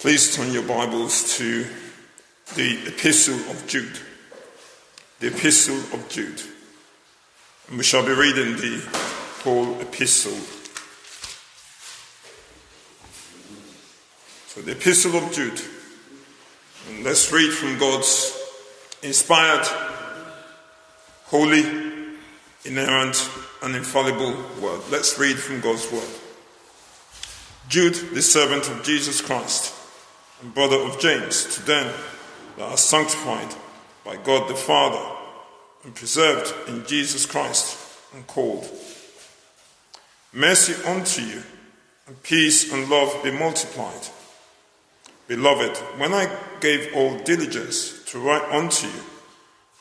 Please turn your Bibles to the Epistle of Jude. The Epistle of Jude. And we shall be reading the whole epistle. So, the Epistle of Jude. And let's read from God's inspired, holy, inerrant, and infallible word. Let's read from God's word. Jude, the servant of Jesus Christ, and brother of James, to them that are sanctified by God the Father and preserved in Jesus Christ and called. Mercy unto you, and peace and love be multiplied. Beloved, when I gave all diligence to write unto you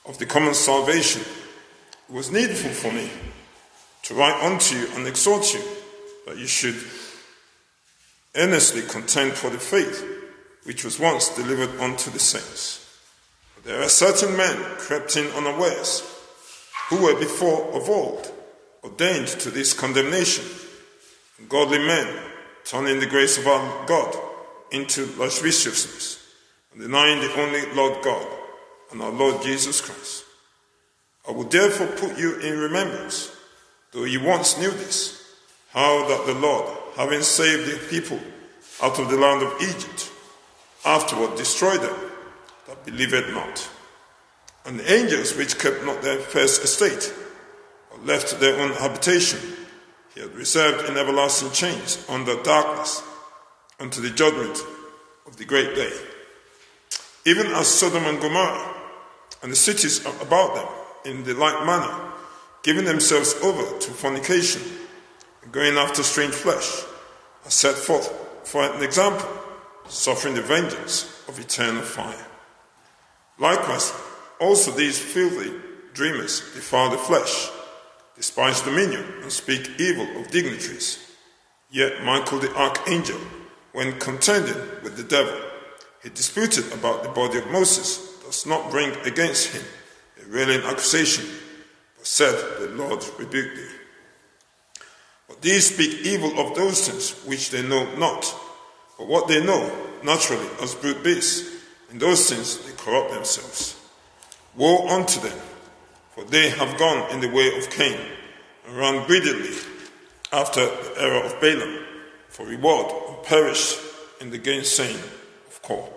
of the common salvation, it was needful for me to write unto you and exhort you that you should earnestly contend for the faith which was once delivered unto the saints. There are certain men crept in unawares, who were before of old ordained to this condemnation, godly men turning the grace of our God into lasciviousness, and denying the only Lord God and our Lord Jesus Christ. I will therefore put you in remembrance, though you once knew this, how that the Lord, having saved the people out of the land of Egypt, afterward destroyed them that believed not. And the angels which kept not their first estate, left their own habitation, he had reserved in everlasting chains under darkness unto the judgment of the great day. Even as Sodom and Gomorrah and the cities about them, in the like manner, giving themselves over to fornication and going after strange flesh, are set forth for an example, suffering the vengeance of eternal fire. Likewise, also these filthy dreamers defile the flesh, despise dominion, and speak evil of dignitaries. Yet Michael the archangel, when contending with the devil, he disputed about the body of Moses, does not bring against him a railing accusation, but said, The Lord rebuked thee. But these speak evil of those things which they know not. But what they know, naturally, as brute beasts, in those things they corrupt themselves. Woe unto them, for they have gone in the way of Cain, and run greedily after the error of Balaam, for reward, and perished in the gainsaying of Core.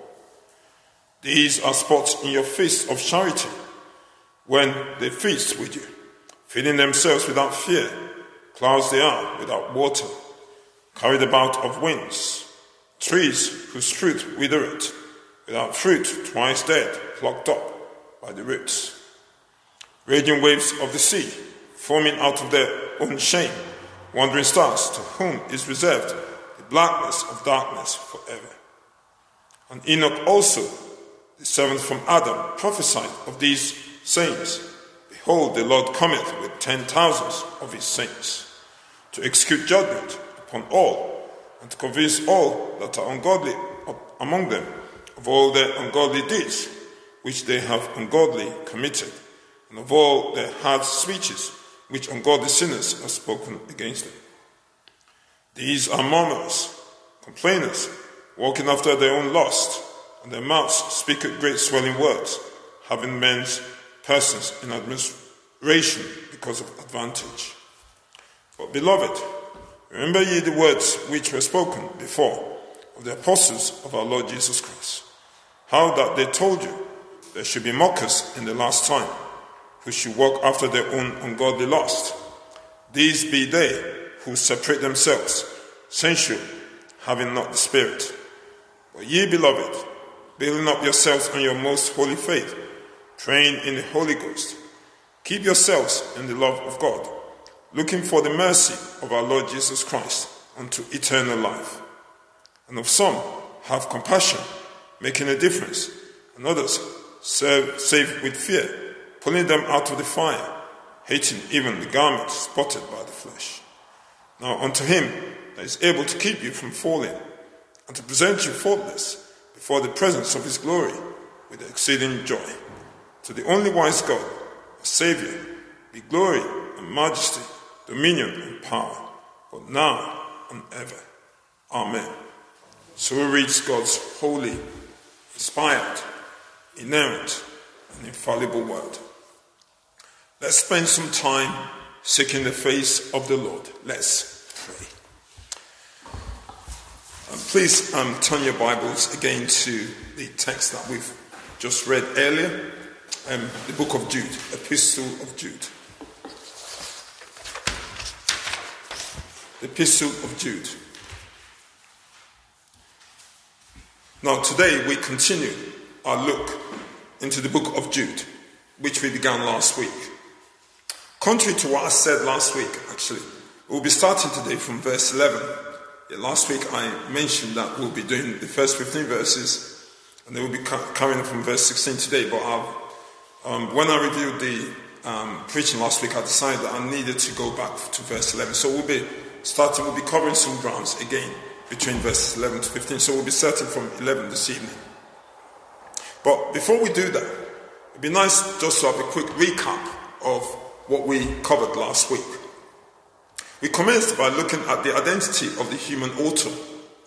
These are spots in your feast of charity, when they feast with you, feeding themselves without fear Clouds they are without water, carried about of winds, trees whose fruit withereth, without fruit, twice dead, plucked up by the roots. Raging waves of the sea, foaming out of their own shame, wandering stars to whom is reserved the blackness of darkness forever. And Enoch also, the seventh from Adam, prophesied of these saints. Behold, the Lord cometh with ten thousands of his saints to execute judgment upon all, and to convince all that are ungodly among them of all their ungodly deeds which they have ungodly committed, and of all their hard speeches which ungodly sinners have spoken against them. These are murmurers, complainers, walking after their own lust, and their mouths speak great swelling words, having men's persons in admiration because of advantage. But, beloved, remember ye the words which were spoken before of the apostles of our Lord Jesus Christ, how that they told you there should be mockers in the last time, who should walk after their own ungodly lust. These be they who separate themselves, sensual, having not the Spirit. But ye, beloved, building up yourselves on your most holy faith, praying in the Holy Ghost, keep yourselves in the love of God looking for the mercy of our Lord Jesus Christ unto eternal life. And of some, have compassion, making a difference, and others, serve, save with fear, pulling them out of the fire, hating even the garment spotted by the flesh. Now unto him that is able to keep you from falling, and to present you faultless before the presence of his glory with exceeding joy. To the only wise God, our Saviour, be glory and majesty dominion and power, but now and ever. Amen. So we read God's holy, inspired, inerrant, and infallible word. Let's spend some time seeking the face of the Lord. Let's pray. Um, please um, turn your Bibles again to the text that we've just read earlier, um, the book of Jude, Epistle of Jude. The Epistle of Jude. Now, today we continue our look into the book of Jude, which we began last week. Contrary to what I said last week, actually, we'll be starting today from verse 11. Yeah, last week I mentioned that we'll be doing the first 15 verses, and then we'll be coming from verse 16 today. But um, when I reviewed the um, preaching last week, I decided that I needed to go back to verse 11. So we'll be starting, we'll be covering some grounds again between verses 11 to 15. So we'll be starting from 11 this evening. But before we do that, it'd be nice just to have a quick recap of what we covered last week. We commenced by looking at the identity of the human author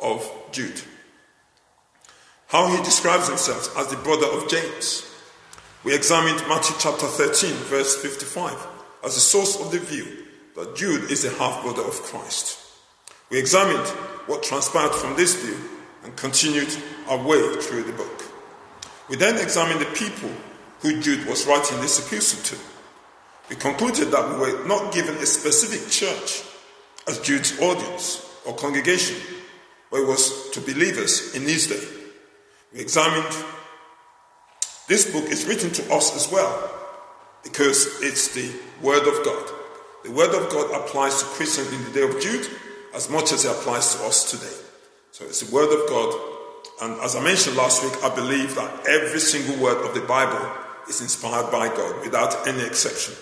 of Jude, how he describes himself as the brother of James. We examined Matthew chapter 13, verse 55, as the source of the view that Jude is a half brother of Christ. We examined what transpired from this view and continued our way through the book. We then examined the people who Jude was writing this epistle to. We concluded that we were not given a specific church as Jude's audience or congregation, but it was to believers in his day. We examined this book is written to us as well because it's the Word of God. The Word of God applies to Christians in the day of Jude as much as it applies to us today. So it's the Word of God. And as I mentioned last week, I believe that every single word of the Bible is inspired by God without any exception.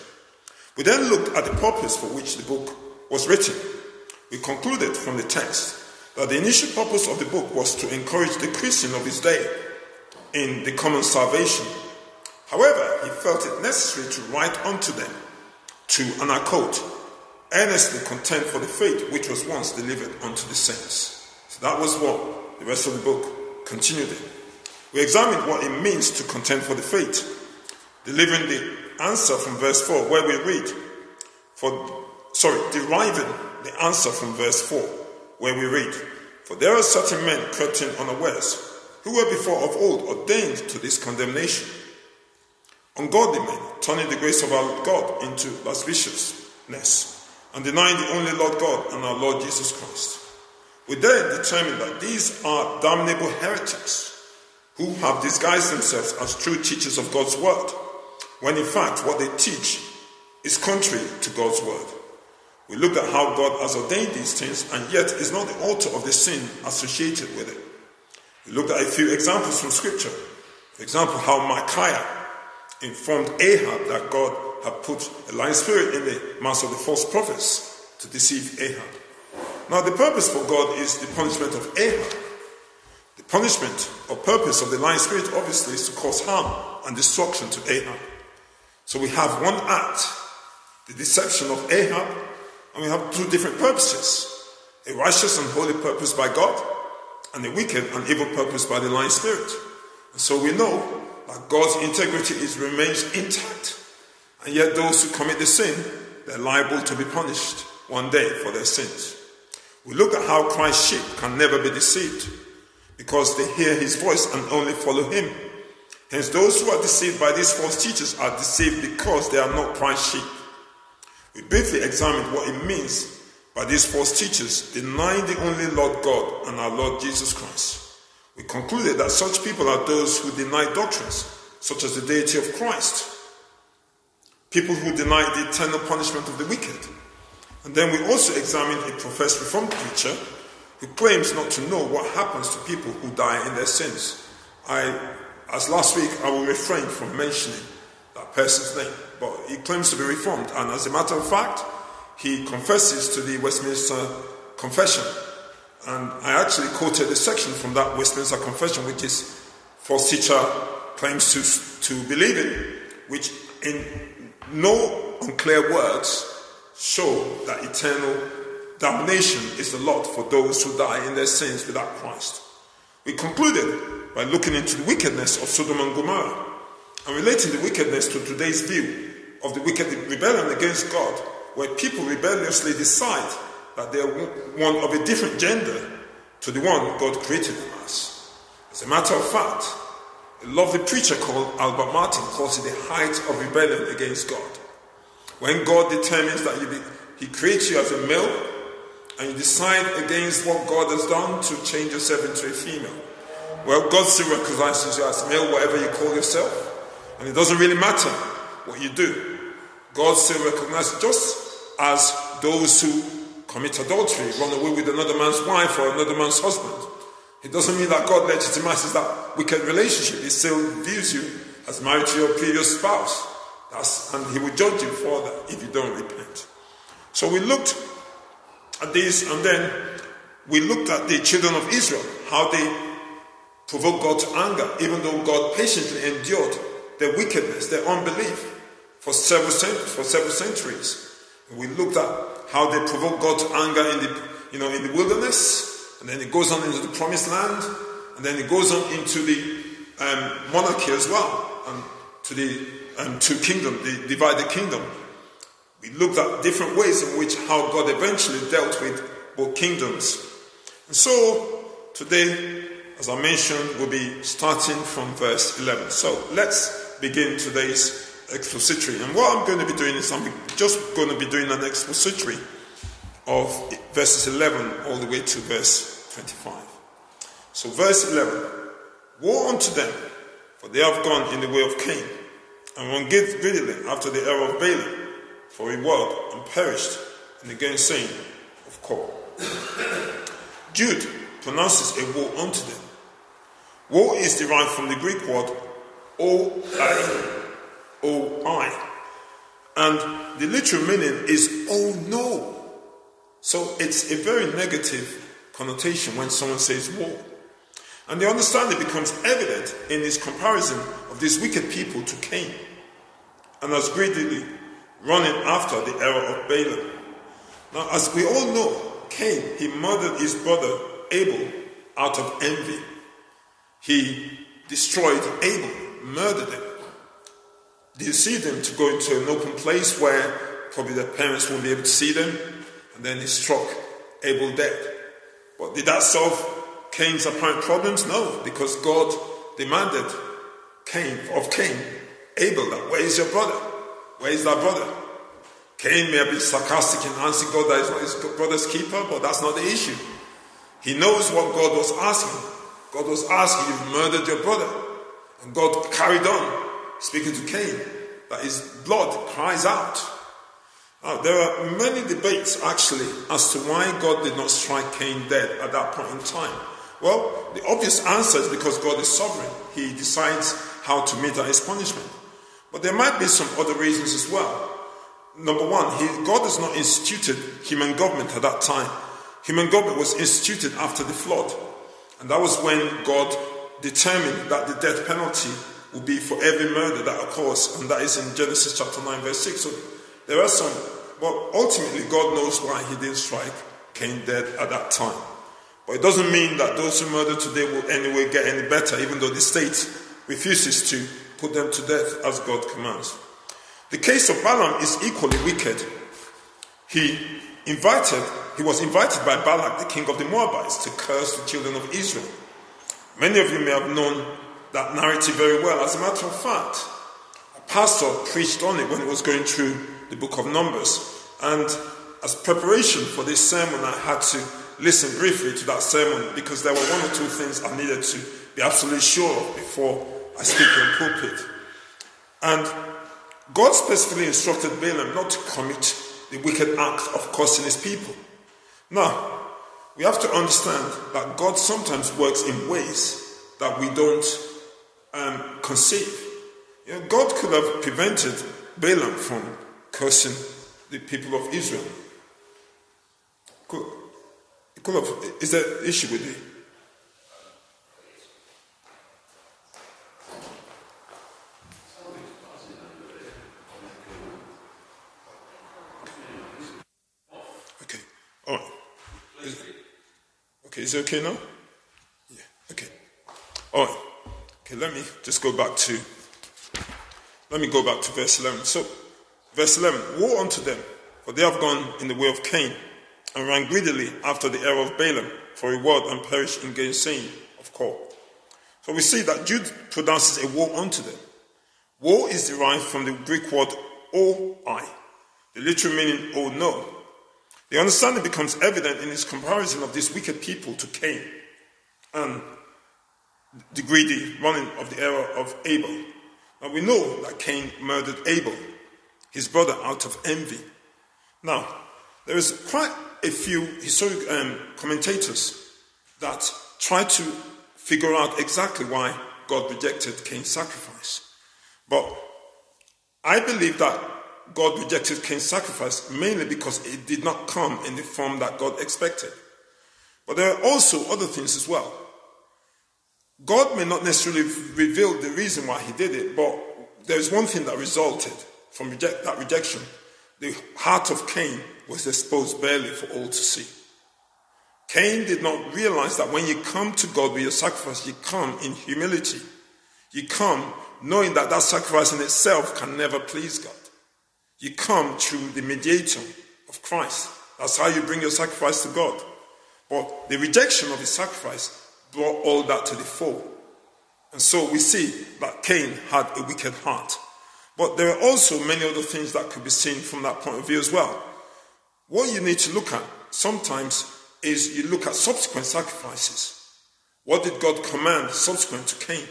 We then looked at the purpose for which the book was written. We concluded from the text that the initial purpose of the book was to encourage the Christian of his day in the common salvation. However, he felt it necessary to write unto them to, and I quote, earnestly contend for the faith which was once delivered unto the saints. So that was what the rest of the book continued in. We examined what it means to contend for the faith, delivering the answer from verse 4, where we read, for sorry, deriving the answer from verse 4, where we read, For there are certain men crept in unawares, who were before of old ordained to this condemnation. Ungodly men, turning the grace of our God into lasciviousness and denying the only Lord God and our Lord Jesus Christ. We then determine that these are damnable heretics who have disguised themselves as true teachers of God's word, when in fact what they teach is contrary to God's word. We looked at how God has ordained these things and yet is not the author of the sin associated with it. We looked at a few examples from scripture. For example, how Micaiah informed Ahab that God had put a lying spirit in the mouths of the false prophets to deceive Ahab. Now, the purpose for God is the punishment of Ahab. The punishment or purpose of the lying spirit, obviously, is to cause harm and destruction to Ahab. So we have one act, the deception of Ahab, and we have two different purposes a righteous and holy purpose by God, and a wicked and evil purpose by the lying spirit. And so we know that God's integrity is, remains intact. And yet, those who commit the sin, they're liable to be punished one day for their sins. We look at how Christ's sheep can never be deceived because they hear his voice and only follow him. Hence, those who are deceived by these false teachers are deceived because they are not Christ's sheep. We briefly examined what it means by these false teachers denying the only Lord God and our Lord Jesus Christ. We concluded that such people are those who deny doctrines such as the deity of Christ, people who deny the eternal punishment of the wicked. And then we also examined a professed Reformed preacher who claims not to know what happens to people who die in their sins. I, as last week, I will refrain from mentioning that person's name, but he claims to be Reformed, and as a matter of fact, he confesses to the Westminster Confession. And I actually quoted a section from that Westminster Confession, which is false teacher claims to, to believe in, which in no unclear words show that eternal damnation is the lot for those who die in their sins without Christ. We concluded by looking into the wickedness of Sodom and Gomorrah and relating the wickedness to today's view of the wicked rebellion against God, where people rebelliously decide that they are one of a different gender to the one God created them as. As a matter of fact, a lovely preacher called Albert Martin calls it the height of rebellion against God. When God determines that be, He creates you as a male and you decide against what God has done to change yourself into a female, well, God still recognizes you as male, whatever you call yourself. And it doesn't really matter what you do. God still recognizes just as those who commit adultery, run away with another man's wife or another man's husband. It doesn't mean that God legitimizes that wicked relationship. He still views you as married to your previous spouse. That's, and he will judge you for that if you don't repent. So we looked at this and then we looked at the children of Israel, how they provoked God to anger, even though God patiently endured their wickedness, their unbelief for several, for several centuries. We looked at how they provoked God to anger in the, you know, in the wilderness, and then it goes on into the promised land, and then it goes on into the um, monarchy as well, and to the um, two kingdom, the divided kingdom. We looked at different ways in which how God eventually dealt with both kingdoms. And so today, as I mentioned, we'll be starting from verse 11. So let's begin today's expository. And what I'm going to be doing is I'm just going to be doing an expository of verses 11 all the way to verse 25. So, verse 11 Woe unto them, for they have gone in the way of Cain, and one run greedily after the error of Balaam, for he worked and perished in the gainsaying of Core. Jude pronounces a woe unto them. Woe is derived from the Greek word O I. O I. And the literal meaning is oh no. So it's a very negative connotation when someone says woe. And the understanding becomes evident in this comparison of these wicked people to Cain and as greedily running after the error of Balaam. Now, as we all know, Cain, he murdered his brother Abel out of envy. He destroyed Abel murdered them. see them to go into an open place where probably their parents won't be able to see them, and then he struck Abel dead. But did that solve Cain's apparent problems? No, because God demanded Cain of Cain, Abel, that where is your brother? Where is that brother? Cain may have been sarcastic in answering God that is not his brother's keeper, but that's not the issue. He knows what God was asking. God was asking, You've murdered your brother. And God carried on speaking to Cain that his blood cries out. There are many debates actually as to why God did not strike Cain dead at that point in time. Well, the obvious answer is because God is sovereign. He decides how to meet his punishment. But there might be some other reasons as well. Number one, he, God has not instituted human government at that time. Human government was instituted after the flood. And that was when God determined that the death penalty will be for every murder that occurs, and that is in Genesis chapter 9, verse 6. So there are some, but ultimately, God knows why He didn't strike Cain dead at that time. But it doesn't mean that those who murder today will anyway get any better, even though the state refuses to put them to death as God commands. The case of Balaam is equally wicked. He invited, he was invited by Balak, the king of the Moabites, to curse the children of Israel. Many of you may have known that narrative very well. As a matter of fact, a pastor preached on it when he was going through the book of Numbers. And as preparation for this sermon, I had to listen briefly to that sermon because there were one or two things I needed to be absolutely sure of before I speak in pulpit. And God specifically instructed Balaam not to commit the wicked act of cursing his people. Now, we have to understand that God sometimes works in ways that we don't um, conceive. You know, God could have prevented Balaam from cursing the people of Israel. Could, could have, is there issue with it? Okay, all right. Okay, is it okay now? Yeah, okay. All right. Okay, let me just go back to let me go back to verse 11. So, verse 11 Woe unto them, for they have gone in the way of Cain, and ran greedily after the error of Balaam for reward, and perished in gainsaying of Core. So we see that Jude pronounces a woe unto them. Woe is derived from the Greek word o-I, the literal meaning oh no. The understanding becomes evident in his comparison of these wicked people to Cain and the greedy running of the error of Abel. Now we know that Cain murdered Abel, his brother, out of envy. Now, there is quite a few historic um, commentators that try to figure out exactly why God rejected Cain's sacrifice. But I believe that God rejected Cain's sacrifice mainly because it did not come in the form that God expected. But there are also other things as well. God may not necessarily reveal the reason why he did it, but there's one thing that resulted from reject, that rejection. The heart of Cain was exposed barely for all to see. Cain did not realize that when you come to God with your sacrifice, you come in humility. You come knowing that that sacrifice in itself can never please God. You come through the mediator of Christ. That's how you bring your sacrifice to God. But the rejection of his sacrifice brought all that to the fore. And so we see that Cain had a wicked heart. But there are also many other things that could be seen from that point of view as well. What you need to look at sometimes is you look at subsequent sacrifices. What did God command subsequent to Cain?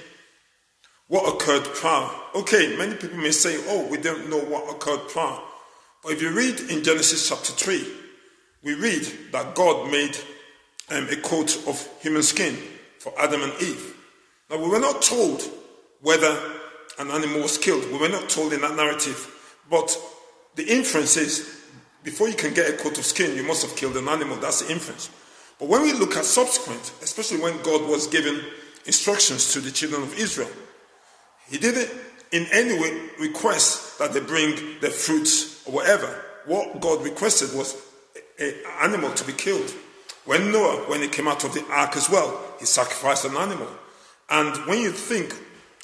What occurred prior? Okay, many people may say, oh, we don't know what occurred prior. But if you read in Genesis chapter 3, we read that God made um, a coat of human skin for Adam and Eve. Now, we were not told whether an animal was killed. We were not told in that narrative. But the inference is before you can get a coat of skin, you must have killed an animal. That's the inference. But when we look at subsequent, especially when God was giving instructions to the children of Israel, He didn't in any way request that they bring their fruits or whatever. What God requested was an animal to be killed. When Noah, when he came out of the ark as well, he sacrificed an animal. And when you think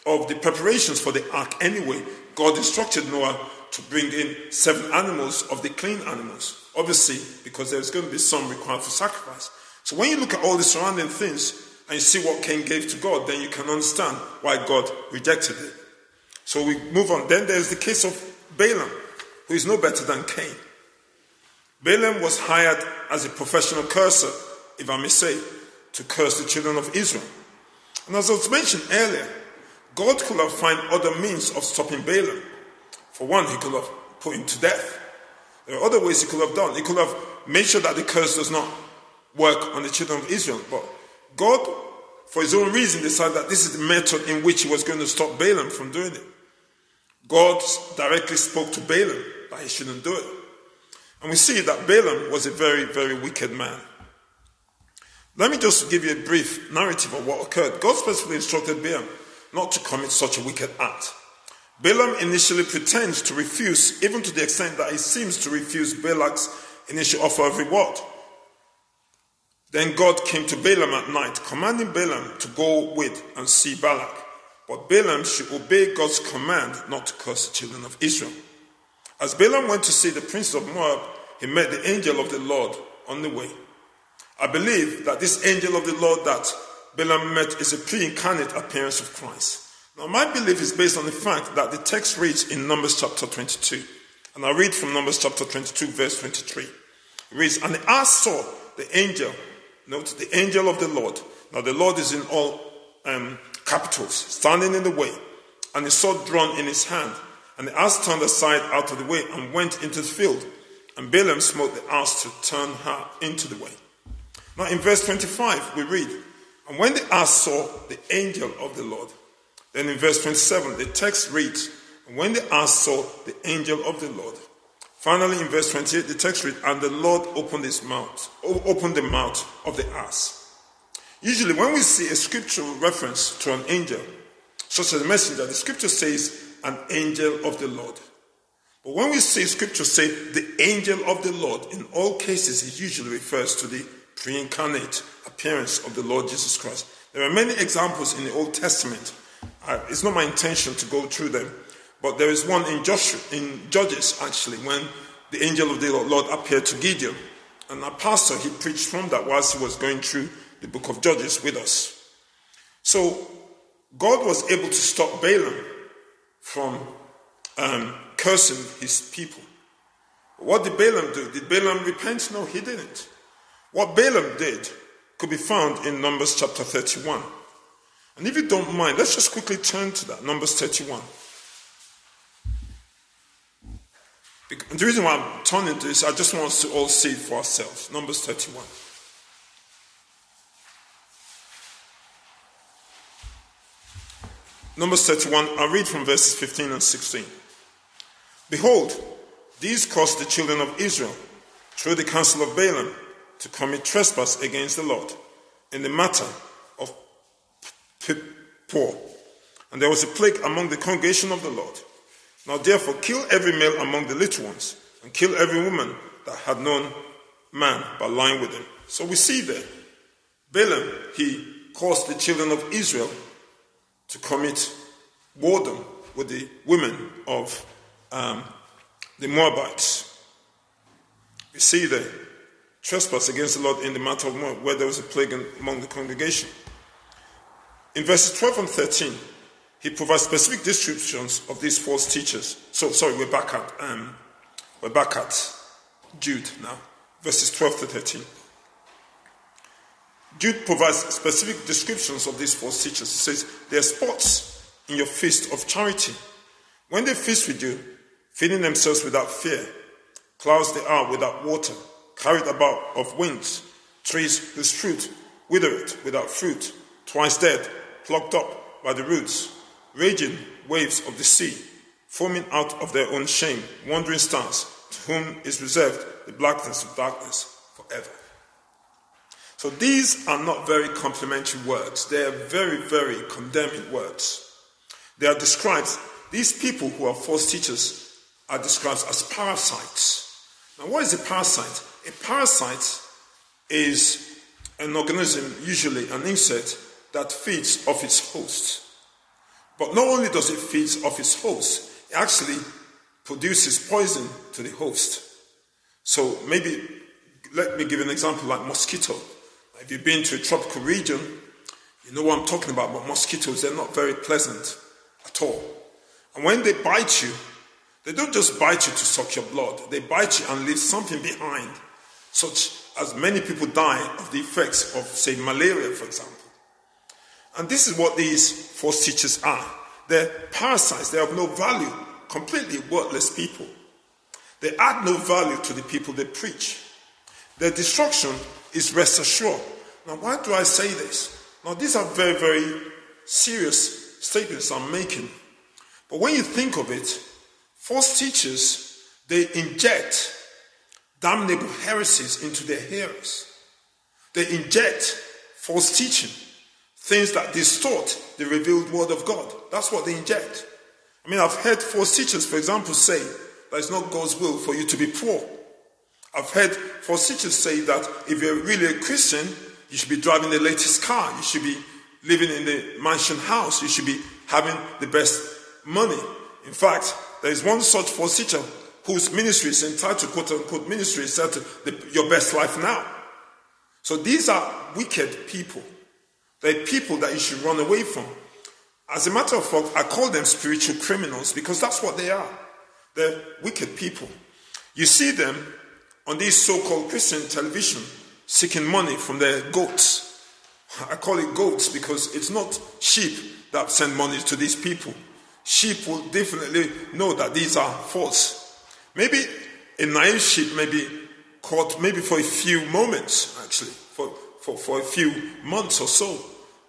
of the preparations for the ark anyway, God instructed Noah to bring in seven animals of the clean animals. Obviously, because there's going to be some required for sacrifice. So when you look at all the surrounding things and you see what Cain gave to God, then you can understand why God rejected it. So we move on. Then there's the case of Balaam, who is no better than Cain. Balaam was hired as a professional curser, if I may say, to curse the children of Israel. And as I was mentioned earlier, God could have found other means of stopping Balaam. For one, he could have put him to death. There are other ways he could have done. He could have made sure that the curse does not work on the children of Israel. But God, for his own reason, decided that this is the method in which he was going to stop Balaam from doing it. God directly spoke to Balaam that he shouldn't do it. And we see that Balaam was a very, very wicked man. Let me just give you a brief narrative of what occurred. God specifically instructed Balaam not to commit such a wicked act. Balaam initially pretends to refuse, even to the extent that he seems to refuse Balak's initial offer of reward. Then God came to Balaam at night, commanding Balaam to go with and see Balak. But Balaam should obey God's command not to curse the children of Israel. As Balaam went to see the prince of Moab, he met the angel of the Lord on the way. I believe that this angel of the Lord that Balaam met is a pre incarnate appearance of Christ. Now, my belief is based on the fact that the text reads in Numbers chapter 22. And I read from Numbers chapter 22, verse 23. It reads, And ass saw the angel, note the angel of the Lord. Now, the Lord is in all um, capitals, standing in the way, and a sword drawn in his hand. And the ass turned aside out of the way and went into the field. And Balaam smote the ass to turn her into the way. Now in verse 25, we read, And when the ass saw the angel of the Lord, then in verse 27, the text reads, And when the ass saw the angel of the Lord, finally in verse 28, the text reads, And the Lord opened his mouth, opened the mouth of the ass. Usually, when we see a scriptural reference to an angel, such as a messenger, the scripture says an angel of the Lord. But when we see scripture say the angel of the Lord, in all cases it usually refers to the pre incarnate appearance of the Lord Jesus Christ. There are many examples in the Old Testament. Uh, it's not my intention to go through them, but there is one in Joshua, in Judges actually, when the angel of the Lord appeared to Gideon, and our pastor he preached from that whilst he was going through the book of Judges with us. So God was able to stop Balaam from um, cursing his people. What did Balaam do? Did Balaam repent? No, he didn't. What Balaam did could be found in Numbers chapter 31. And if you don't mind, let's just quickly turn to that, Numbers 31. The reason why I'm turning to this, I just want us to all see it for ourselves. Numbers 31. Numbers 31, I'll read from verses 15 and 16. Behold, these caused the children of Israel, through the counsel of Balaam, to commit trespass against the Lord in the matter of Peor. And there was a plague among the congregation of the Lord. Now therefore kill every male among the little ones, and kill every woman that had known man by lying with him. So we see there, Balaam, he caused the children of Israel to commit whoredom with the women of um, the Moabites. We see the trespass against the Lord in the matter of Moab, where there was a plague among the congregation. In verses 12 and 13, he provides specific descriptions of these false teachers. So, sorry, we're back at um, we're back at Jude now, verses 12 to 13. Jude provides specific descriptions of these false teachers. He says, There are spots in your feast of charity. When they feast with you, feeding themselves without fear, clouds they are without water, carried about of winds, trees whose fruit withereth without fruit, twice dead, plucked up by the roots, raging waves of the sea, foaming out of their own shame, wandering stars, to whom is reserved the blackness of darkness forever. So these are not very complimentary words. They are very, very condemning words. They are described, these people who are false teachers are described as parasites. Now, what is a parasite? A parasite is an organism, usually an insect, that feeds off its host. But not only does it feed off its host, it actually produces poison to the host. So maybe, let me give an example like mosquito. If you've been to a tropical region, you know what I'm talking about, but mosquitoes, they're not very pleasant at all. And when they bite you, they don't just bite you to suck your blood, they bite you and leave something behind, such as many people die of the effects of, say, malaria, for example. And this is what these false teachers are. They're parasites, they have no value, completely worthless people. They add no value to the people they preach. Their destruction is rest assured. Now, why do I say this? Now, these are very, very serious statements I'm making. But when you think of it, false teachers, they inject damnable heresies into their hearers. They inject false teaching, things that distort the revealed word of God. That's what they inject. I mean, I've heard false teachers, for example, say that it's not God's will for you to be poor. I've heard false teachers say that if you're really a Christian, you should be driving the latest car, you should be living in the mansion house, you should be having the best money. In fact, there is one such false teacher whose ministry is entitled, quote unquote, ministry is set your best life now. So these are wicked people. They're people that you should run away from. As a matter of fact, I call them spiritual criminals because that's what they are. They're wicked people. You see them on this so called Christian television seeking money from their goats. I call it goats because it's not sheep that send money to these people. Sheep will definitely know that these are false. Maybe a naive sheep may be caught maybe for a few moments, actually, for, for, for a few months or so.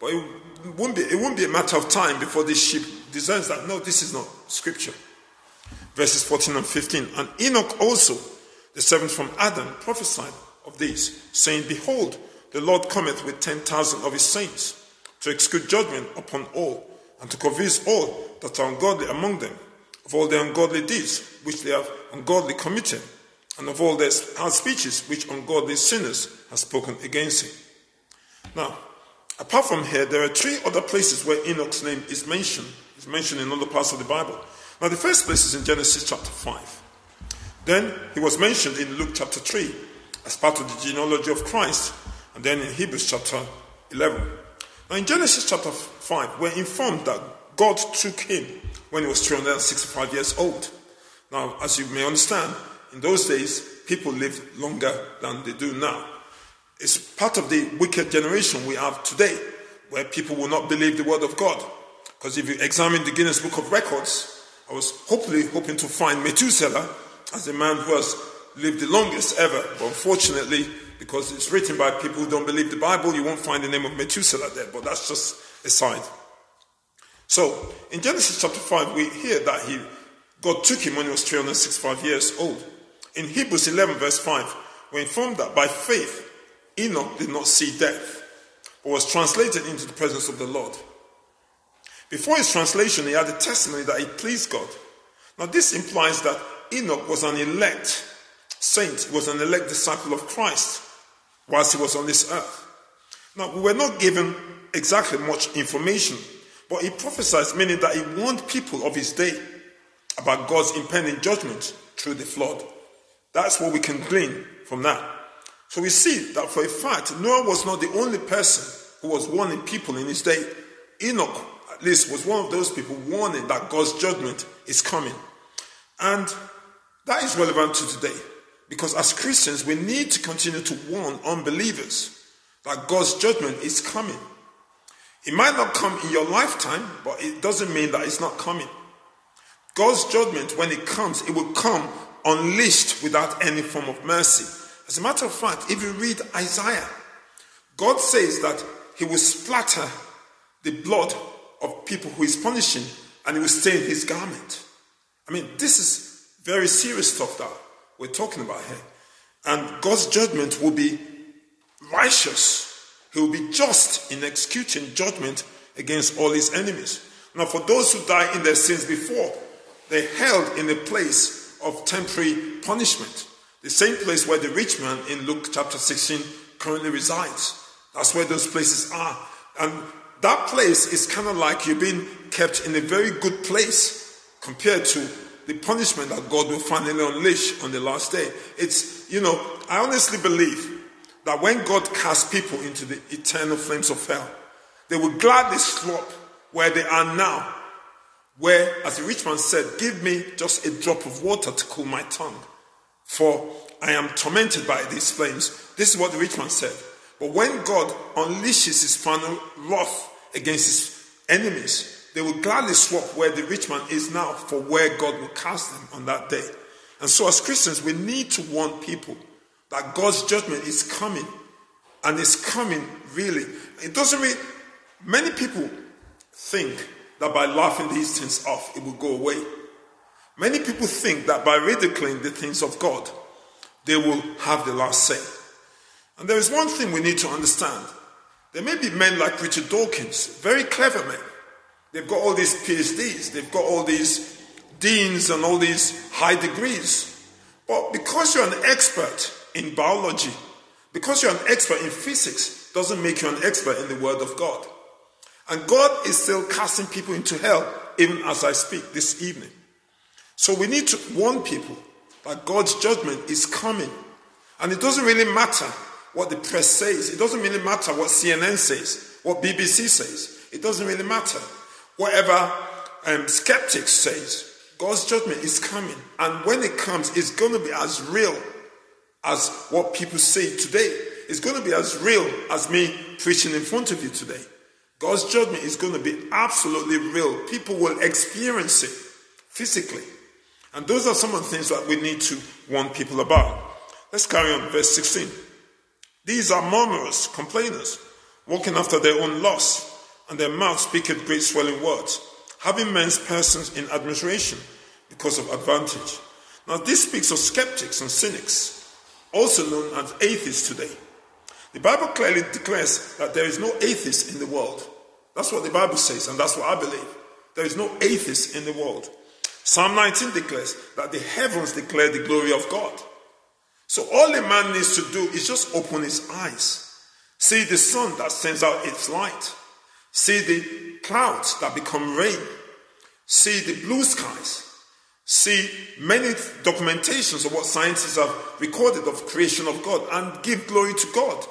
But it won't, be, it won't be a matter of time before this sheep discerns that no, this is not scripture. Verses 14 and 15. And Enoch also the seventh from Adam prophesied of these, saying, Behold, the Lord cometh with ten thousand of his saints to execute judgment upon all, and to convince all that are ungodly among them of all their ungodly deeds which they have ungodly committed, and of all their hard speeches which ungodly sinners have spoken against him. Now, Apart from here, there are three other places where Enoch's name is mentioned. It's mentioned in other parts of the Bible. Now, the first place is in Genesis chapter 5. Then he was mentioned in Luke chapter 3 as part of the genealogy of Christ, and then in Hebrews chapter 11. Now, in Genesis chapter 5, we're informed that God took him when he was 365 years old. Now, as you may understand, in those days, people lived longer than they do now. It's part of the wicked generation we have today, where people will not believe the word of God. Because if you examine the Guinness Book of Records, I was hopefully hoping to find Methuselah as the man who has lived the longest ever. But unfortunately, because it's written by people who don't believe the Bible, you won't find the name of Methuselah there. But that's just a side. So, in Genesis chapter 5, we hear that he, God took him when he was 365 years old. In Hebrews 11, verse 5, we're informed that by faith, Enoch did not see death, but was translated into the presence of the Lord. Before his translation, he had a testimony that he pleased God. Now, this implies that Enoch was an elect saint, he was an elect disciple of Christ whilst he was on this earth. Now, we were not given exactly much information, but he prophesied, meaning that he warned people of his day about God's impending judgment through the flood. That's what we can glean from that. So we see that for a fact, Noah was not the only person who was warning people in his day. Enoch, at least, was one of those people warning that God's judgment is coming. And that is relevant to today. Because as Christians, we need to continue to warn unbelievers that God's judgment is coming. It might not come in your lifetime, but it doesn't mean that it's not coming. God's judgment, when it comes, it will come unleashed without any form of mercy. As a matter of fact, if you read Isaiah, God says that He will splatter the blood of people who He's punishing and He will stain His garment. I mean, this is very serious stuff that we're talking about here. And God's judgment will be righteous. He will be just in executing judgment against all his enemies. Now, for those who die in their sins before, they held in a place of temporary punishment. The same place where the rich man in Luke chapter 16 currently resides. That's where those places are. And that place is kind of like you're being kept in a very good place compared to the punishment that God will finally unleash on the last day. It's, you know, I honestly believe that when God casts people into the eternal flames of hell, they will gladly stop where they are now. Where, as the rich man said, give me just a drop of water to cool my tongue, for I am tormented by these flames. This is what the rich man said. But when God unleashes his final wrath against his enemies, they will gladly swap where the rich man is now for where God will cast them on that day. And so, as Christians, we need to warn people that God's judgment is coming and it's coming really. It doesn't mean many people think that by laughing these things off, it will go away. Many people think that by ridiculing the things of God, they will have the last say. And there is one thing we need to understand. There may be men like Richard Dawkins, very clever men, They've got all these PhDs, they've got all these deans and all these high degrees. But because you're an expert in biology, because you're an expert in physics, doesn't make you an expert in the Word of God. And God is still casting people into hell, even as I speak this evening. So we need to warn people that God's judgment is coming. And it doesn't really matter what the press says, it doesn't really matter what CNN says, what BBC says. It doesn't really matter whatever um, skeptics says, God's judgment is coming. And when it comes, it's going to be as real as what people say today. It's going to be as real as me preaching in front of you today. God's judgment is going to be absolutely real. People will experience it physically. And those are some of the things that we need to warn people about. Let's carry on, verse 16. These are murmurers, complainers, walking after their own lusts and their mouth speaketh great swelling words, having men's persons in admiration because of advantage. Now, this speaks of skeptics and cynics, also known as atheists today. The Bible clearly declares that there is no atheist in the world. That's what the Bible says, and that's what I believe. There is no atheist in the world. Psalm 19 declares that the heavens declare the glory of God. So all a man needs to do is just open his eyes See the sun that sends out its light. See the clouds that become rain. See the blue skies. See many documentations of what scientists have recorded of creation of God and give glory to God.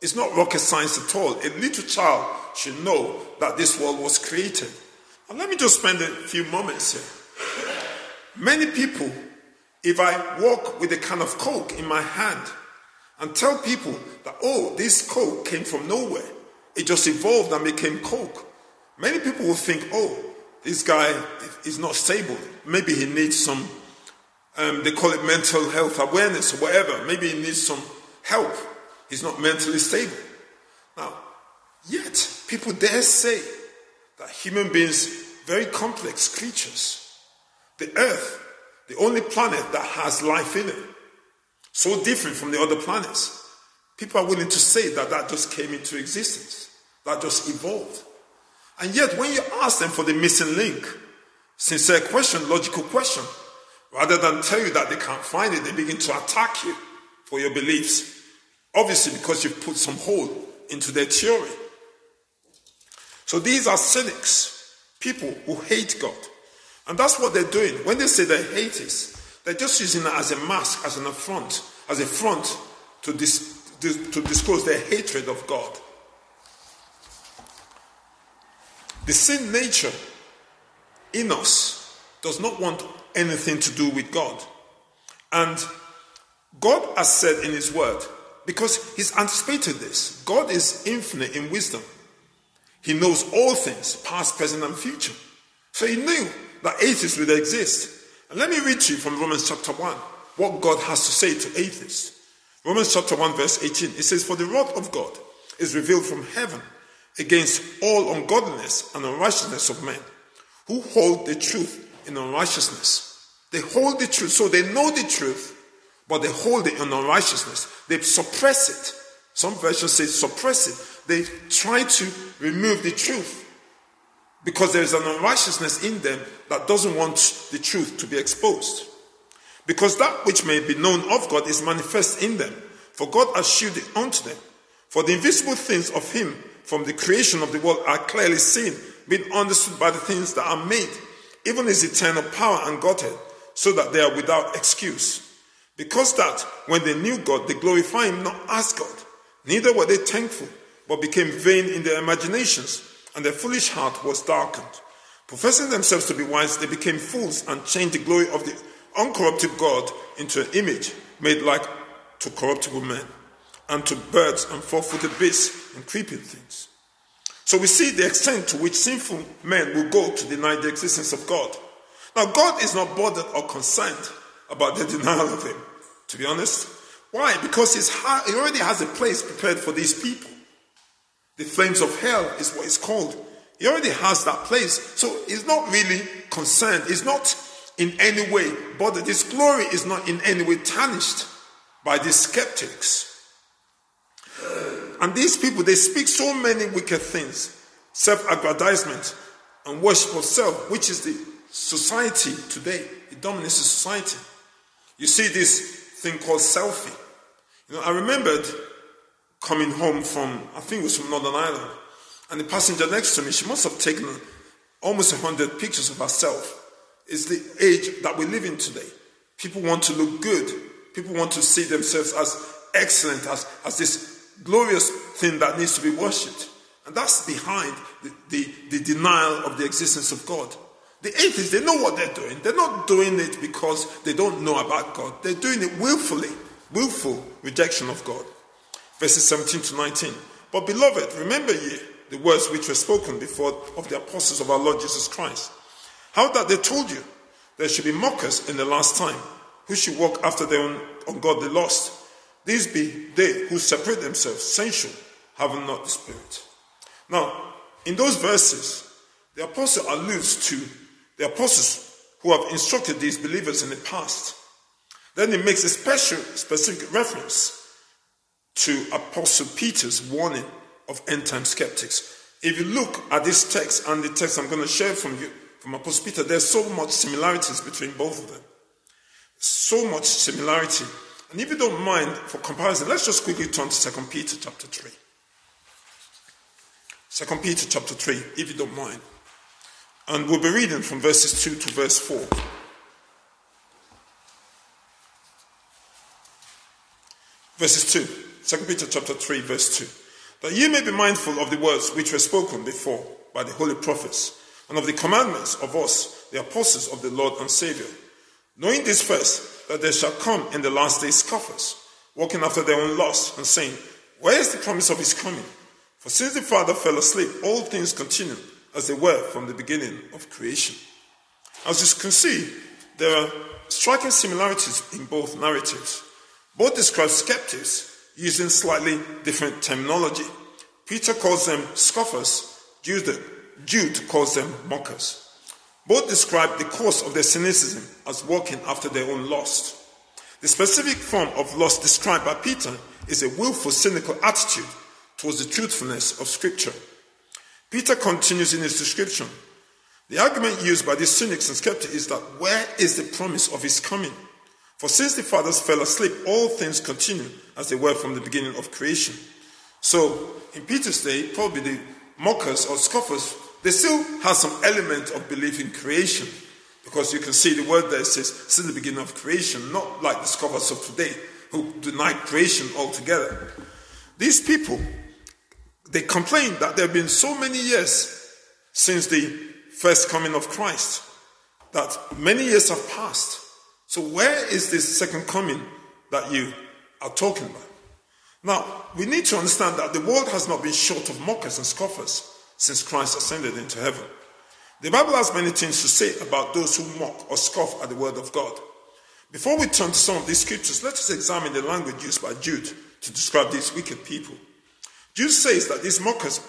It's not rocket science at all. A little child should know that this world was created. And let me just spend a few moments here. Many people, if I walk with a can of Coke in my hand and tell people that, oh, this Coke came from nowhere, it just evolved and became Coke, many people will think, oh, this guy is not stable. Maybe he needs some, um, they call it mental health awareness or whatever. Maybe he needs some help. He's not mentally stable. Now, yet, people dare say that human beings, very complex creatures, the earth, the only planet that has life in it, so different from the other planets. People are willing to say that that just came into existence, that just evolved. And yet, when you ask them for the missing link, sincere question, logical question, rather than tell you that they can't find it, they begin to attack you for your beliefs. Obviously, because you've put some hole into their theory. So these are cynics, people who hate God. And that's what they're doing. When they say they hate us, they're just using it as a mask, as an affront, as a front to, dis- to disclose their hatred of God. The sin nature in us does not want anything to do with God. And God has said in His Word, because He's anticipated this, God is infinite in wisdom. He knows all things, past, present, and future. So He knew that atheists would exist. And let me read to you from Romans chapter 1 what God has to say to atheists. Romans chapter 1, verse 18, it says, For the wrath of God is revealed from heaven against all ungodliness and unrighteousness of men who hold the truth in unrighteousness. They hold the truth, so they know the truth, but they hold it in unrighteousness. They suppress it. Some versions say suppress it. They try to remove the truth because there is an unrighteousness in them that doesn't want the truth to be exposed. Because that which may be known of God is manifest in them, for God has shewed it unto them. For the invisible things of Him from the creation of the world are clearly seen, being understood by the things that are made, even his eternal power and Godhead, so that they are without excuse. Because that when they knew God, they glorified him not as God, neither were they thankful, but became vain in their imaginations, and their foolish heart was darkened. Professing themselves to be wise, they became fools and changed the glory of the uncorrupted God into an image made like to corruptible men and to birds and four footed beasts and creeping things. So we see the extent to which sinful men will go to deny the existence of God. Now, God is not bothered or concerned about the denial of Him, to be honest. Why? Because He already has a place prepared for these people. The flames of hell is what it's called. He already has that place. So He's not really concerned. He's not in any way bothered. His glory is not in any way tarnished by these skeptics. And these people, they speak so many wicked things self aggrandizement and worship of self, which is the society today. It dominates the society. You see this thing called selfie. You know, I remembered coming home from, I think it was from Northern Ireland, and the passenger next to me, she must have taken almost 100 pictures of herself. It's the age that we live in today. People want to look good. People want to see themselves as excellent, as, as this glorious thing that needs to be worshipped. And that's behind the, the, the, denial of the existence of God. The atheists, they know what they're doing. They're not doing it because they don't know about God. They're doing it willfully, willful rejection of God. Verses 17 to 19. But beloved, remember ye the words which were spoken before of the apostles of our Lord Jesus Christ. How that they told you there should be mockers in the last time, who should walk after their own ungodly lust these be they who separate themselves sensual, having not the Spirit. Now, in those verses, the apostle alludes to the apostles who have instructed these believers in the past. Then he makes a special, specific reference to Apostle Peter's warning of end time skeptics. If you look at this text and the text I'm going to share from you, from Apostle Peter, there's so much similarities between both of them. So much similarity and if you don't mind, for comparison, let's just quickly turn to 2 Peter chapter 3. 2 Peter chapter 3, if you don't mind. And we'll be reading from verses 2 to verse 4. Verses 2. 2 Peter chapter 3, verse 2. That ye may be mindful of the words which were spoken before by the holy prophets, and of the commandments of us, the apostles of the Lord and Savior. Knowing this first, that there shall come in the last days scoffers, walking after their own lusts, and saying, Where is the promise of his coming? For since the Father fell asleep, all things continue as they were from the beginning of creation. As you can see, there are striking similarities in both narratives. Both describe skeptics using slightly different terminology. Peter calls them scoffers, Jude, Jude calls them mockers. Both describe the course of their cynicism as walking after their own lust. The specific form of lust described by Peter is a willful, cynical attitude towards the truthfulness of Scripture. Peter continues in his description. The argument used by these cynics and skeptics is that where is the promise of his coming? For since the fathers fell asleep, all things continue as they were from the beginning of creation. So, in Peter's day, probably the mockers or scoffers, they still have some element of belief in creation. Because you can see the word there says, since the beginning of creation, not like the scoffers of today who deny creation altogether. These people, they complain that there have been so many years since the first coming of Christ, that many years have passed. So, where is this second coming that you are talking about? Now, we need to understand that the world has not been short of mockers and scoffers since Christ ascended into heaven. The Bible has many things to say about those who mock or scoff at the word of God. Before we turn to some of these scriptures, let us examine the language used by Jude to describe these wicked people. Jude says that these mockers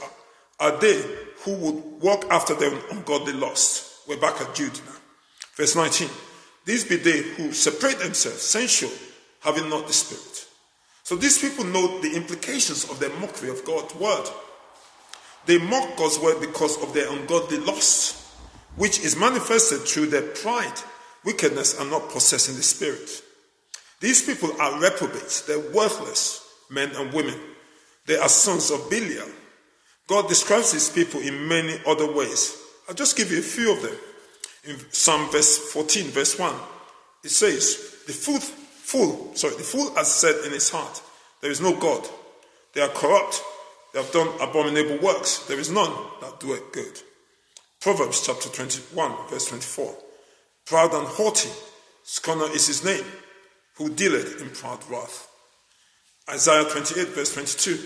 are, are they who would walk after their ungodly lust. We're back at Jude now. Verse 19. These be they who separate themselves, sensual, having not the Spirit. So these people know the implications of their mockery of God's word. They mock God's word because of their ungodly lust, which is manifested through their pride, wickedness, and not possessing the Spirit. These people are reprobates, they're worthless men and women. They are sons of Belial. God describes these people in many other ways. I'll just give you a few of them in Psalm verse 14, verse 1, it says, The fool, fool, sorry, the fool has said in his heart, There is no God. They are corrupt. They have done abominable works. There is none that doeth good. Proverbs chapter 21, verse 24. Proud and haughty, scorner is his name, who dealeth in proud wrath. Isaiah 28, verse 22.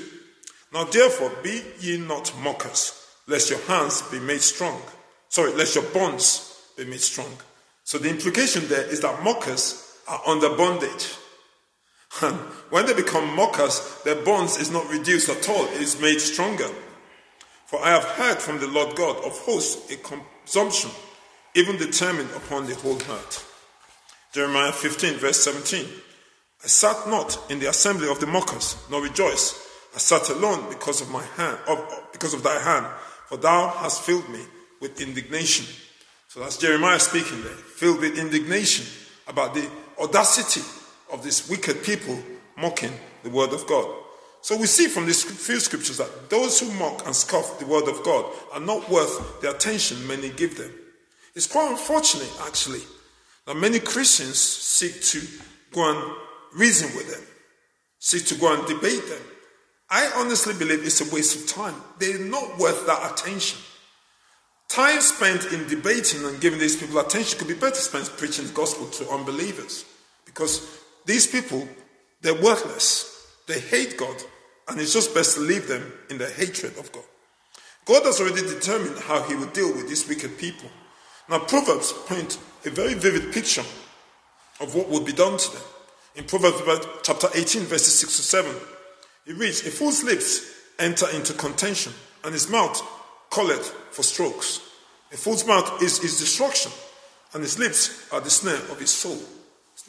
Now therefore be ye not mockers, lest your hands be made strong. Sorry, lest your bonds be made strong. So the implication there is that mockers are under bondage. When they become mockers, their bonds is not reduced at all, it is made stronger. For I have heard from the Lord God of hosts a consumption, even determined upon the whole earth. Jeremiah 15, verse 17. I sat not in the assembly of the mockers, nor rejoiced. I sat alone because of my hand, of, because of thy hand, for thou hast filled me with indignation. So that's Jeremiah speaking there, filled with indignation about the audacity of these wicked people mocking the word of God. So we see from these few scriptures that those who mock and scoff the word of God are not worth the attention many give them. It's quite unfortunate, actually, that many Christians seek to go and reason with them, seek to go and debate them. I honestly believe it's a waste of time. They're not worth that attention. Time spent in debating and giving these people attention could be better spent preaching the gospel to unbelievers. Because these people, they're worthless. They hate God. And it's just best to leave them in their hatred of God. God has already determined how he will deal with these wicked people. Now, Proverbs paint a very vivid picture of what would be done to them. In Proverbs chapter 18, verses 6 to 7, it reads, A fool's lips enter into contention, and his mouth calleth for strokes. A fool's mouth is his destruction, and his lips are the snare of his soul.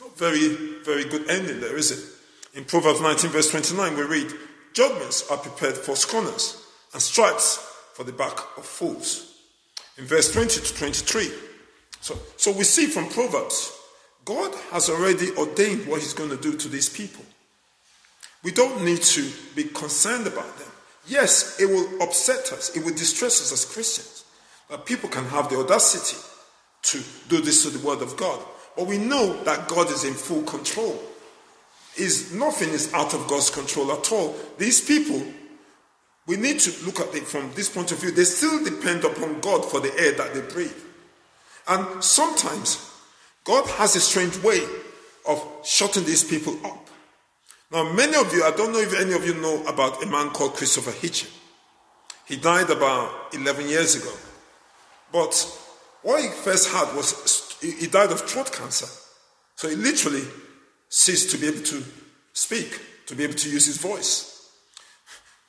Not very, very good ending there, is it? In Proverbs 19, verse 29, we read, Judgments are prepared for scorners, and stripes for the back of fools. In verse 20 to 23, so, so we see from Proverbs, God has already ordained what he's going to do to these people. We don't need to be concerned about them. Yes, it will upset us, it will distress us as Christians. But people can have the audacity to do this to the Word of God. But we know that God is in full control. Is nothing is out of God's control at all. These people, we need to look at it from this point of view. They still depend upon God for the air that they breathe. And sometimes God has a strange way of shutting these people up. Now, many of you, I don't know if any of you know about a man called Christopher Hitchens. He died about 11 years ago. But what he first had was he died of throat cancer. So he literally ceased to be able to speak, to be able to use his voice.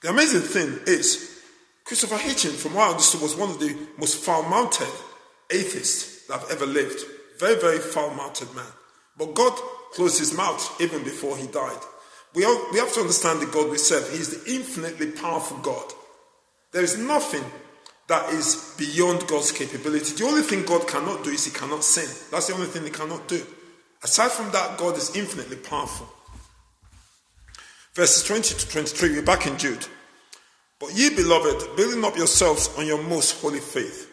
The amazing thing is, Christopher Hitchens, from what I understood, was one of the most foul mounted atheists that I've ever lived. Very, very foul mounted man. But God closed his mouth even before he died. We, all, we have to understand the God we serve. He is the infinitely powerful God. There is nothing that is beyond God's capability. The only thing God cannot do is He cannot sin. That's the only thing He cannot do. Aside from that, God is infinitely powerful. Verses 20 to 23, we're back in Jude. But ye, beloved, building up yourselves on your most holy faith,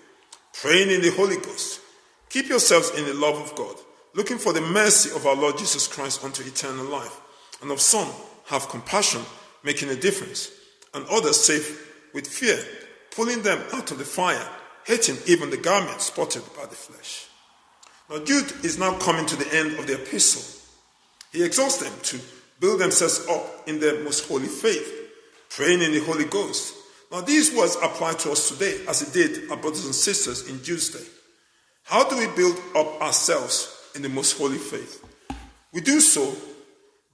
praying in the Holy Ghost, keep yourselves in the love of God, looking for the mercy of our Lord Jesus Christ unto eternal life. And of some have compassion, making a difference, and others safe with fear pulling them out of the fire, hating even the garment spotted by the flesh. Now, Jude is now coming to the end of the epistle. He exhorts them to build themselves up in their most holy faith, praying in the Holy Ghost. Now, these words apply to us today as it did our brothers and sisters in Jude's day. How do we build up ourselves in the most holy faith? We do so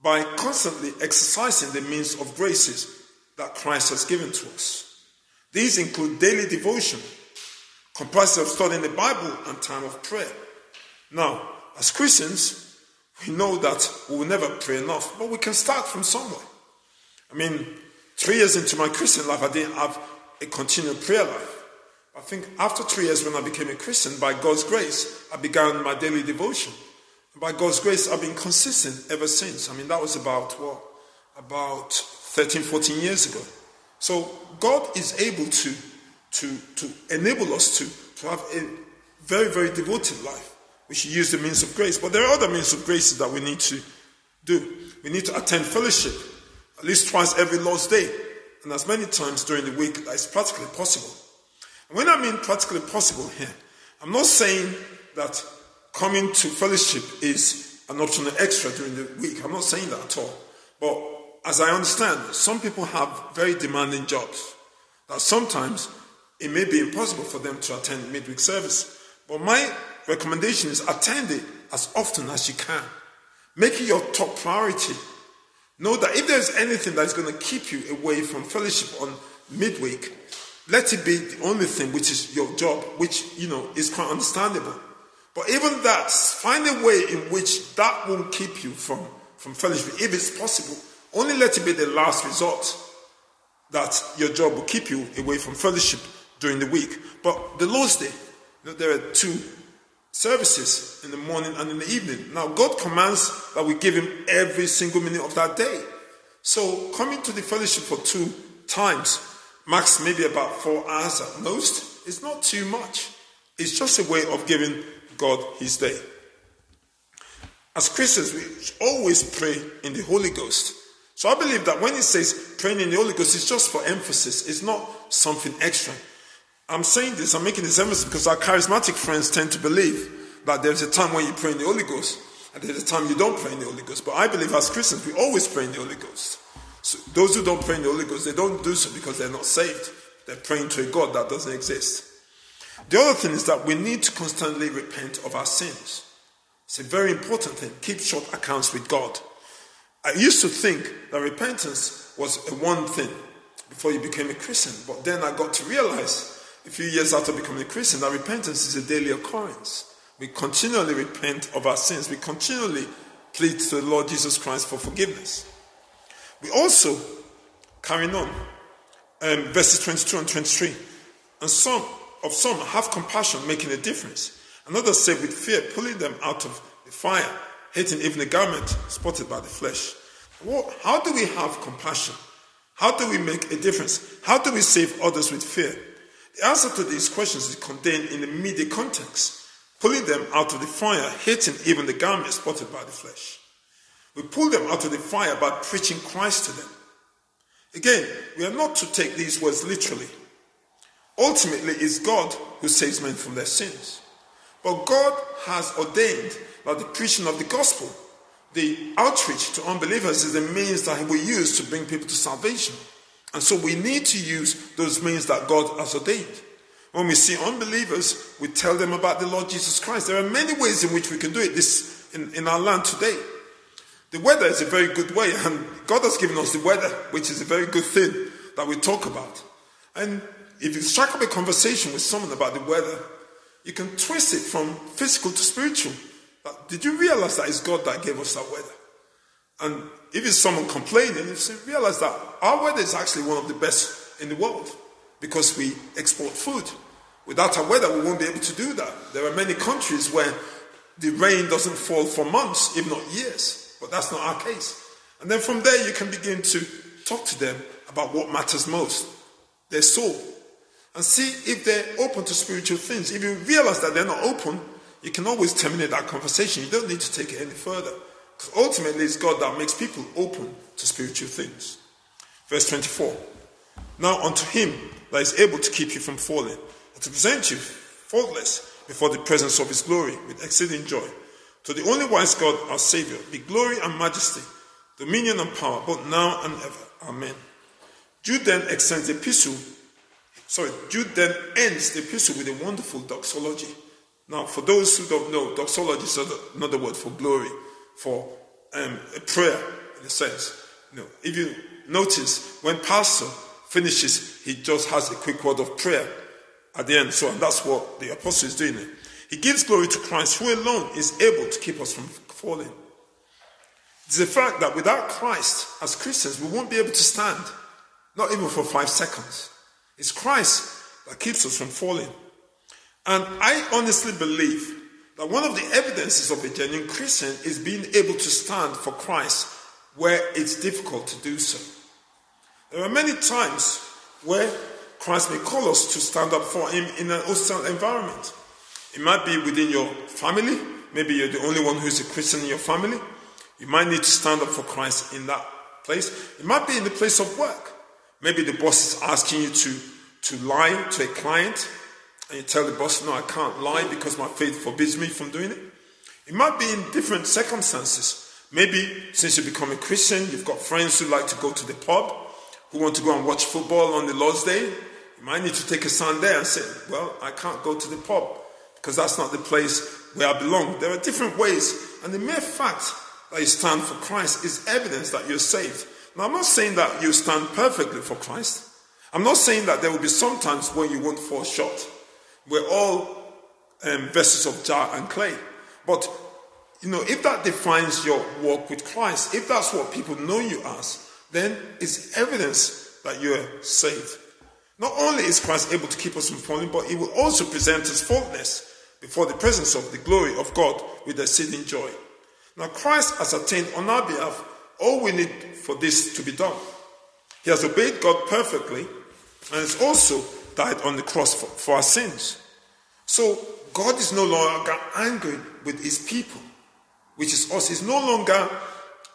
by constantly exercising the means of graces that Christ has given to us. These include daily devotion, comprised of studying the Bible and time of prayer. Now, as Christians, we know that we will never pray enough, but we can start from somewhere. I mean, three years into my Christian life, I didn't have a continual prayer life. I think after three years, when I became a Christian, by God's grace, I began my daily devotion. And by God's grace, I've been consistent ever since. I mean, that was about what? About 13, 14 years ago. So God is able to, to, to enable us to, to have a very, very devoted life. We should use the means of grace. But there are other means of grace that we need to do. We need to attend fellowship at least twice every Lord's Day and as many times during the week as practically possible. And when I mean practically possible here, I'm not saying that coming to fellowship is an optional extra during the week. I'm not saying that at all. But as I understand, some people have very demanding jobs that sometimes it may be impossible for them to attend midweek service. But my recommendation is attend it as often as you can. Make it your top priority. Know that if there's anything that's going to keep you away from fellowship on midweek, let it be the only thing which is your job, which, you know, is quite understandable. But even that, find a way in which that won't keep you from, from fellowship, if it's possible. Only let it be the last resort that your job will keep you away from fellowship during the week. But the Lord's Day, there are two services in the morning and in the evening. Now, God commands that we give Him every single minute of that day. So, coming to the fellowship for two times, max maybe about four hours at most, is not too much. It's just a way of giving God His day. As Christians, we always pray in the Holy Ghost. So I believe that when it says praying in the Holy Ghost, it's just for emphasis. It's not something extra. I'm saying this, I'm making this emphasis because our charismatic friends tend to believe that there's a time when you pray in the Holy Ghost and there's a time you don't pray in the Holy Ghost. But I believe as Christians, we always pray in the Holy Ghost. So those who don't pray in the Holy Ghost, they don't do so because they're not saved. They're praying to a God that doesn't exist. The other thing is that we need to constantly repent of our sins. It's a very important thing. Keep short accounts with God. I used to think that repentance was a one thing before you became a Christian, but then I got to realize a few years after becoming a Christian that repentance is a daily occurrence. We continually repent of our sins, we continually plead to the Lord Jesus Christ for forgiveness. We also, carrying on, um, verses 22 and 23, and some of some have compassion, making a difference. Another say with fear, pulling them out of the fire hating even the garment spotted by the flesh. How do we have compassion? How do we make a difference? How do we save others with fear? The answer to these questions is contained in the immediate context, pulling them out of the fire, hating even the garment spotted by the flesh. We pull them out of the fire by preaching Christ to them. Again, we are not to take these words literally. Ultimately, it's God who saves men from their sins. But God has ordained that the preaching of the gospel, the outreach to unbelievers, is the means that will use to bring people to salvation. And so we need to use those means that God has ordained. When we see unbelievers, we tell them about the Lord Jesus Christ. There are many ways in which we can do it this in, in our land today. The weather is a very good way, and God has given us the weather, which is a very good thing that we talk about. And if you strike up a conversation with someone about the weather, you can twist it from physical to spiritual. Did you realize that it's God that gave us that weather? And if it's someone complaining, you say, realize that our weather is actually one of the best in the world because we export food. Without our weather, we won't be able to do that. There are many countries where the rain doesn't fall for months, if not years. But that's not our case. And then from there, you can begin to talk to them about what matters most their soul. And see if they're open to spiritual things. If you realize that they're not open, you can always terminate that conversation. You don't need to take it any further. Because ultimately, it's God that makes people open to spiritual things. Verse 24 Now unto him that is able to keep you from falling, and to present you faultless before the presence of his glory with exceeding joy. To the only wise God, our Savior, be glory and majesty, dominion and power, both now and ever. Amen. Jude then extends the epistle. Sorry, Jude then ends the epistle with a wonderful doxology. Now, for those who don't know, doxology is another word for glory, for um, prayer in a sense. You know, if you notice, when pastor finishes, he just has a quick word of prayer at the end. So, and that's what the apostle is doing. He gives glory to Christ, who alone is able to keep us from falling. It's a fact that without Christ, as Christians, we won't be able to stand, not even for five seconds. It's Christ that keeps us from falling. And I honestly believe that one of the evidences of a genuine Christian is being able to stand for Christ where it's difficult to do so. There are many times where Christ may call us to stand up for Him in an hostile environment. It might be within your family. Maybe you're the only one who's a Christian in your family. You might need to stand up for Christ in that place. It might be in the place of work. Maybe the boss is asking you to, to lie to a client, and you tell the boss, No, I can't lie because my faith forbids me from doing it. It might be in different circumstances. Maybe since you become a Christian, you've got friends who like to go to the pub, who want to go and watch football on the Lord's Day. You might need to take a stand there and say, Well, I can't go to the pub because that's not the place where I belong. There are different ways, and the mere fact that you stand for Christ is evidence that you're saved. Now, I'm not saying that you stand perfectly for Christ. I'm not saying that there will be some times when you won't fall short. We're all um, vessels of jar and clay. But, you know, if that defines your walk with Christ, if that's what people know you as, then it's evidence that you're saved. Not only is Christ able to keep us from falling, but he will also present us faultless before the presence of the glory of God with exceeding joy. Now, Christ has attained on our behalf all we need for this to be done. He has obeyed God perfectly and has also died on the cross for, for our sins. So, God is no longer angry with his people, which is us. He's no longer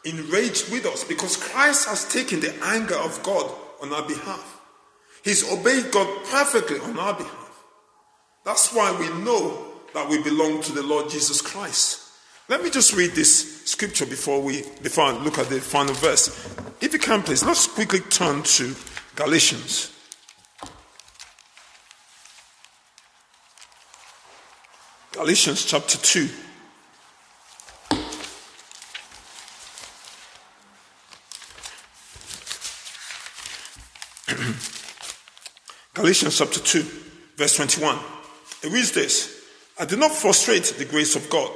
enraged with us because Christ has taken the anger of God on our behalf. He's obeyed God perfectly on our behalf. That's why we know that we belong to the Lord Jesus Christ. Let me just read this scripture before we before I look at the final verse. If you can please, let's quickly turn to Galatians. Galatians chapter 2. Galatians chapter 2, verse 21. It reads this I do not frustrate the grace of God.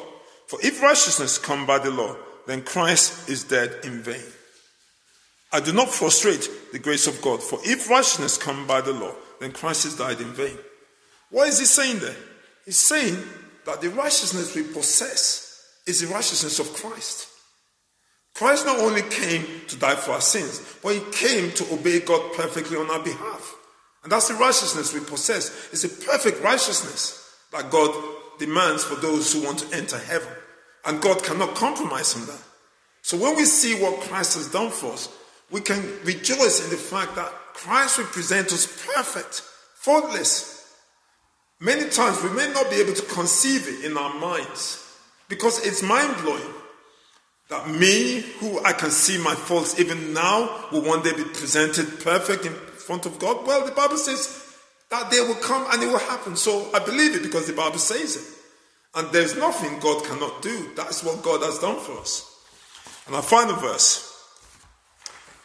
For if righteousness come by the law, then Christ is dead in vain. I do not frustrate the grace of God. For if righteousness come by the law, then Christ has died in vain. What is he saying there? He's saying that the righteousness we possess is the righteousness of Christ. Christ not only came to die for our sins, but he came to obey God perfectly on our behalf. And that's the righteousness we possess. It's a perfect righteousness that God demands for those who want to enter heaven. And God cannot compromise on that. So when we see what Christ has done for us, we can rejoice in the fact that Christ represents us perfect, faultless. Many times we may not be able to conceive it in our minds because it's mind blowing that me, who I can see my faults even now, will one day be presented perfect in front of God. Well, the Bible says that day will come and it will happen. So I believe it because the Bible says it. And there's nothing God cannot do. That's what God has done for us. And our final verse.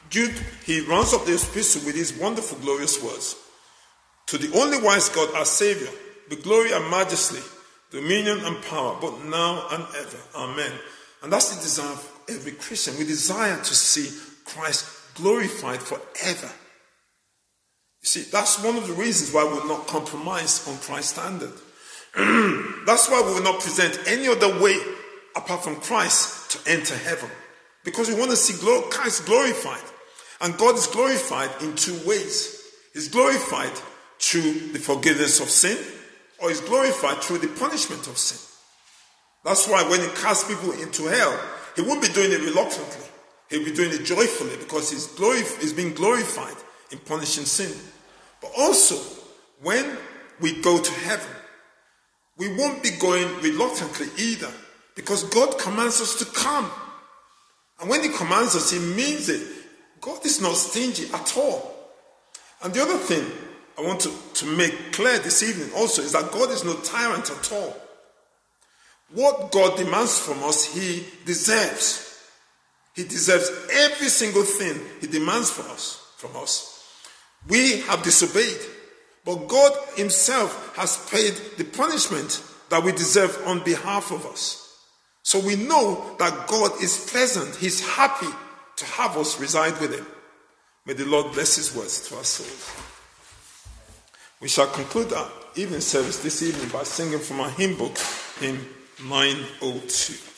Jude, he runs up the epistle with these wonderful, glorious words. To the only wise God, our Savior, be glory and majesty, dominion and power, both now and ever. Amen. And that's the desire of every Christian. We desire to see Christ glorified forever. You see, that's one of the reasons why we will not compromise on Christ's standard. that's why we will not present any other way apart from Christ to enter heaven. Because we want to see Christ glorified. And God is glorified in two ways. He's glorified through the forgiveness of sin, or he's glorified through the punishment of sin. That's why when he casts people into hell, he won't be doing it reluctantly. He'll be doing it joyfully because he's, glorif- he's being glorified in punishing sin. But also, when we go to heaven, we won't be going reluctantly either because God commands us to come. And when he commands us, he means it. God is not stingy at all. And the other thing I want to, to make clear this evening also is that God is no tyrant at all. What God demands from us, He deserves. He deserves every single thing He demands from us. From us, we have disobeyed, but God Himself has paid the punishment that we deserve on behalf of us. So we know that God is pleasant. He's happy to have us reside with Him. May the Lord bless His words to our souls. We shall conclude our evening service this evening by singing from our hymn book, hymn 902.